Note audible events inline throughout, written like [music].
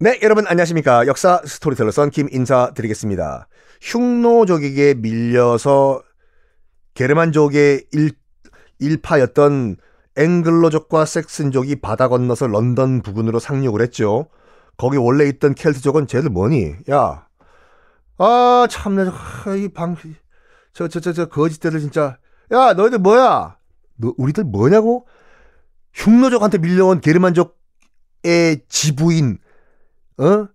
네, 여러분 안녕하십니까. 역사 스토리텔러 썬킴 인사드리겠습니다. 흉노족에게 밀려서 게르만족의 일, 일파였던 앵글로족과 색슨족이 바다 건너서 런던 부근으로 상륙을 했죠. 거기 원래 있던 켈트족은 쟤들 뭐니? 야, 아 참나 이 방, 저 저 저 저 거지떼들 진짜. 야, 너희들 뭐야? 너 우리들 뭐냐고? 흉노족한테 밀려온 게르만족의 지부인 어?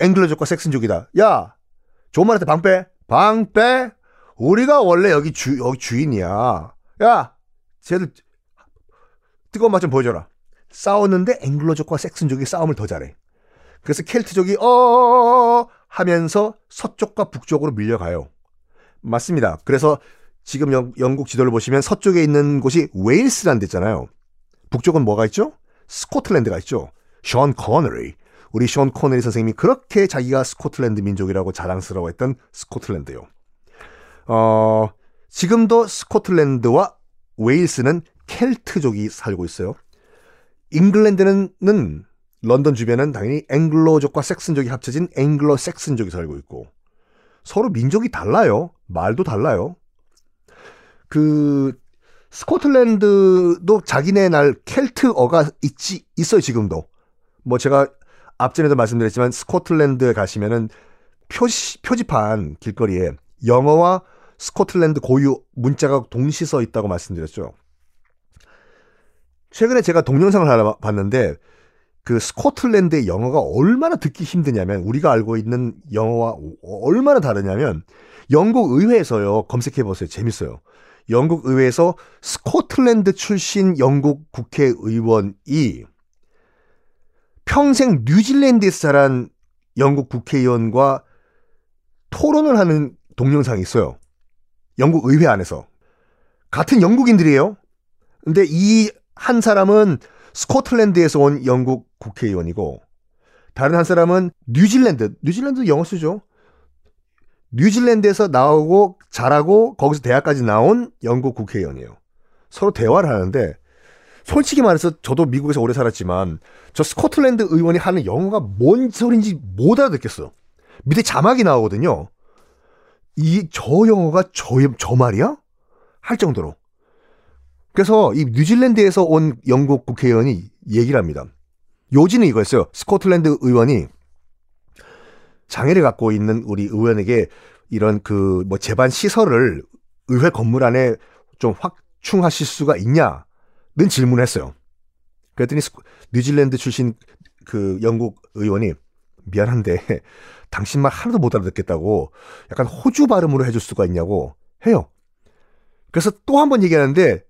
앵글로족과 섹슨족이다. 야, 조만한테 방 빼. 방 빼. 우리가 원래 여기 주, 여기 주인이야. 야, 쟤들 뜨거운 맛 좀 보여줘라. 싸웠는데 앵글로족과 섹슨족이 싸움을 더 잘해. 그래서 켈트족이 어 하면서 서쪽과 북쪽으로 밀려가요. 맞습니다. 그래서 지금 영, 영국 지도를 보시면 서쪽에 있는 곳이 웨일스란 데 있잖아요. 북쪽은 뭐가 있죠? 스코틀랜드가 있죠. 션 코너리. 우리 션 코너리 선생님이 그렇게 자기가 스코틀랜드 민족이라고 자랑스러워했던 스코틀랜드요. 어, 지금도 스코틀랜드와 웨일스는 켈트족이 살고 있어요. 잉글랜드는 런던 주변은 당연히 앵글로족과 색슨족이 합쳐진 앵글로 색슨족이 살고 있고 서로 민족이 달라요. 말도 달라요. 그 스코틀랜드도 자기네 날 켈트어가 있지 있어요 지금도. 뭐 제가 앞전에도 말씀드렸지만 스코틀랜드에 가시면은 표시, 표지판 길거리에 영어와 스코틀랜드 고유 문자가 동시 써 있다고 말씀드렸죠. 최근에 제가 동영상을 하나 봤는데 그 스코틀랜드의 영어가 얼마나 듣기 힘드냐면 우리가 알고 있는 영어와 얼마나 다르냐면 영국 의회에서요 검색해 보세요 재밌어요. 영국 의회에서 스코틀랜드 출신 영국 국회의원이 평생 뉴질랜드에서 자란 영국 국회의원과 토론을 하는 동영상이 있어요. 영국 의회 안에서. 같은 영국인들이에요. 근데 이 한 사람은 스코틀랜드에서 온 영국 국회의원이고 다른 한 사람은 뉴질랜드, 뉴질랜드 영어 쓰죠. 뉴질랜드에서 나오고 자라고 거기서 대학까지 나온 영국 국회의원이에요. 서로 대화를 하는데 솔직히 말해서 저도 미국에서 오래 살았지만 저 스코틀랜드 의원이 하는 영어가 뭔 소린지 못 알아듣겠어. 밑에 자막이 나오거든요. 이 저 영어가 저, 저 말이야? 할 정도로. 그래서 이 뉴질랜드에서 온 영국 국회의원이 얘기를 합니다. 요지는 이거였어요. 스코틀랜드 의원이 장애를 갖고 있는 우리 의원에게 이런 그 뭐 재반 시설을 의회 건물 안에 좀 확충하실 수가 있냐? 는 질문을 했어요. 그랬더니 뉴질랜드 출신 그 영국 의원이 미안한데 [laughs] 당신 말 하나도 못 알아듣겠다고 약간 호주 발음으로 해줄 수가 있냐고 해요. 그래서 또 한 번 얘기하는데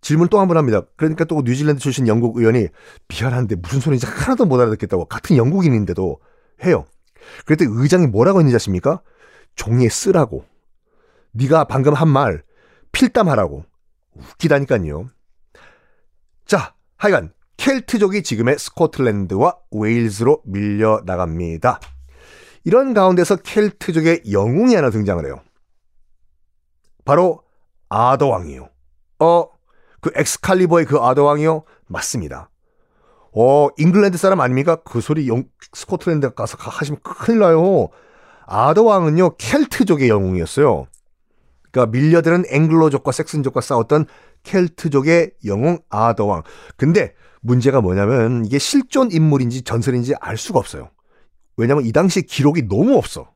질문 또 한 번 합니다. 그러니까 또 뉴질랜드 출신 영국 의원이 미안한데 무슨 소리인지 하나도 못 알아듣겠다고 같은 영국인인데도 해요. 그랬더니 의장이 뭐라고 했는지 아십니까? 종이에 쓰라고. 네가 방금 한 말 필담하라고. 웃기다니까요. 자, 하여간 켈트족이 지금의 스코틀랜드와 웨일즈로 밀려 나갑니다. 이런 가운데서 켈트족의 영웅이 하나 등장을 해요. 바로 아더왕이요. 어, 그 엑스칼리버의 그 아더왕이요? 맞습니다. 어, 잉글랜드 사람 아닙니까? 그 소리 영, 스코틀랜드 가서 하시면 큰일 나요. 아더왕은요, 켈트족의 영웅이었어요. 그러니까 밀려드는 앵글로족과 색슨족과 싸웠던 켈트족의 영웅 아더왕. 근데 문제가 뭐냐면 이게 실존 인물인지 전설인지 알 수가 없어요. 왜냐면 이 당시 기록이 너무 없어.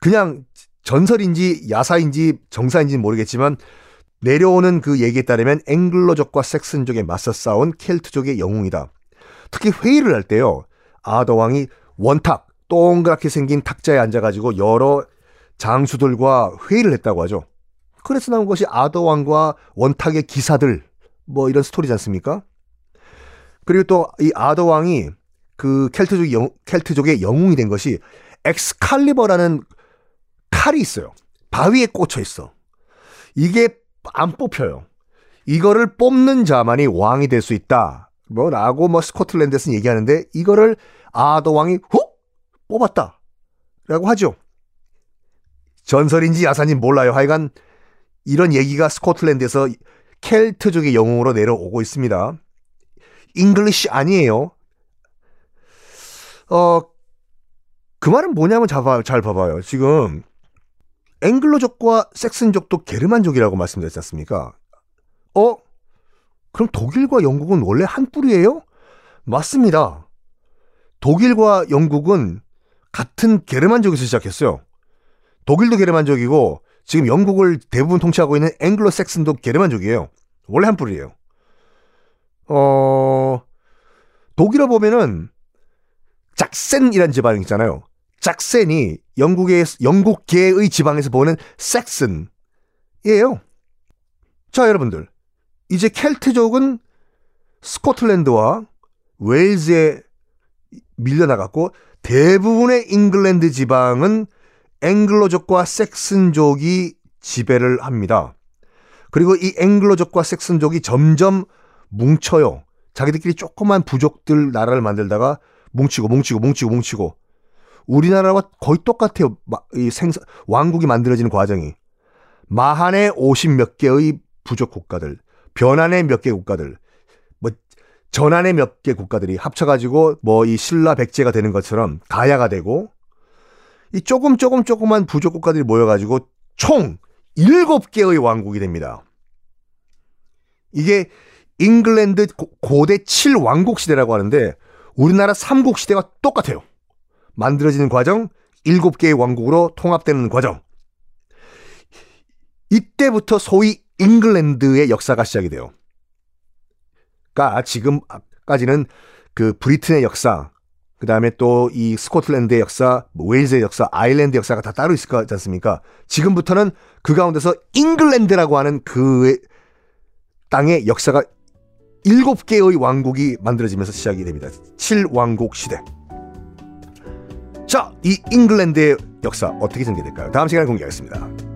그냥 전설인지 야사인지 정사인지는 모르겠지만 내려오는 그 얘기에 따르면 앵글로족과 색슨족에 맞서 싸운 켈트족의 영웅이다. 특히 회의를 할 때요. 아더 왕이 원탁 동그랗게 생긴 탁자에 앉아가지고 여러 장수들과 회의를 했다고 하죠. 그래서 나온 것이 아더 왕과 원탁의 기사들 뭐 이런 스토리지 않습니까? 그리고 또 이 아더 왕이 그 켈트족 영, 켈트족의 영웅이 된 것이 엑스칼리버라는 칼이 있어요. 바위에 꽂혀 있어. 이게 안 뽑혀요. 이거를 뽑는 자만이 왕이 될 수 있다. 뭐 라고 뭐 스코틀랜드에서는 얘기하는데 이거를 아더 왕이 훅 뽑았다. 라고 하죠. 전설인지 야산인지 몰라요. 하여간 이런 얘기가 스코틀랜드에서 켈트족의 영웅으로 내려오고 있습니다. English 아니에요. 어, 그 말은 뭐냐면 잘, 봐, 잘 봐봐요. 지금 앵글로족과 색슨족도 게르만족이라고 말씀드렸지 않습니까? 어? 그럼 독일과 영국은 원래 한 뿌리예요? 맞습니다. 독일과 영국은 같은 게르만족에서 시작했어요. 독일도 게르만족이고 지금 영국을 대부분 통치하고 있는 앵글로 색슨도 게르만족이에요. 원래 한 뿌리예요. 어 독일어 보면은 작센이라는 지방이 있잖아요. 작센이 영국의 영국계의 지방에서 보는 섹슨이에요. 자, 여러분들. 이제 켈트족은 스코틀랜드와 웨일즈에 밀려나갔고 대부분의 잉글랜드 지방은 앵글로족과 섹슨족이 지배를 합니다. 그리고 이 앵글로족과 섹슨족이 점점 뭉쳐요. 자기들끼리 조그만 부족들 나라를 만들다가 뭉치고 뭉치고 뭉치고 뭉치고 우리나라와 거의 똑같아요. 이 생산 왕국이 만들어지는 과정이 마한의 50몇 개의 부족 국가들, 변한의 몇 개 국가들, 뭐 전한의 몇 개 국가들이 합쳐가지고 뭐 이 신라 백제가 되는 것처럼 가야가 되고 이 조금 조금 조그만 부족 국가들이 모여가지고 총 7개의 왕국이 됩니다. 이게 잉글랜드 고대 7왕국 시대라고 하는데 우리나라 삼국 시대와 똑같아요. 만들어지는 과정, 7개의 왕국으로 통합되는 과정. 이때부터 소위 잉글랜드의 역사가 시작이 돼요. 그러니까 지금까지는 그 브리튼의 역사, 그 다음에 또 이 스코틀랜드의 역사, 뭐 웨일즈의 역사, 아일랜드 역사가 다 따로 있을 것 같지 않습니까? 지금부터는 그 가운데서 잉글랜드라고 하는 그 땅의 역사가 일곱 개의 왕국이 만들어지면서 시작이 됩니다. 7왕국 시대. 자, 이 잉글랜드의 역사 어떻게 전개될까요? 다음 시간에 공개하겠습니다.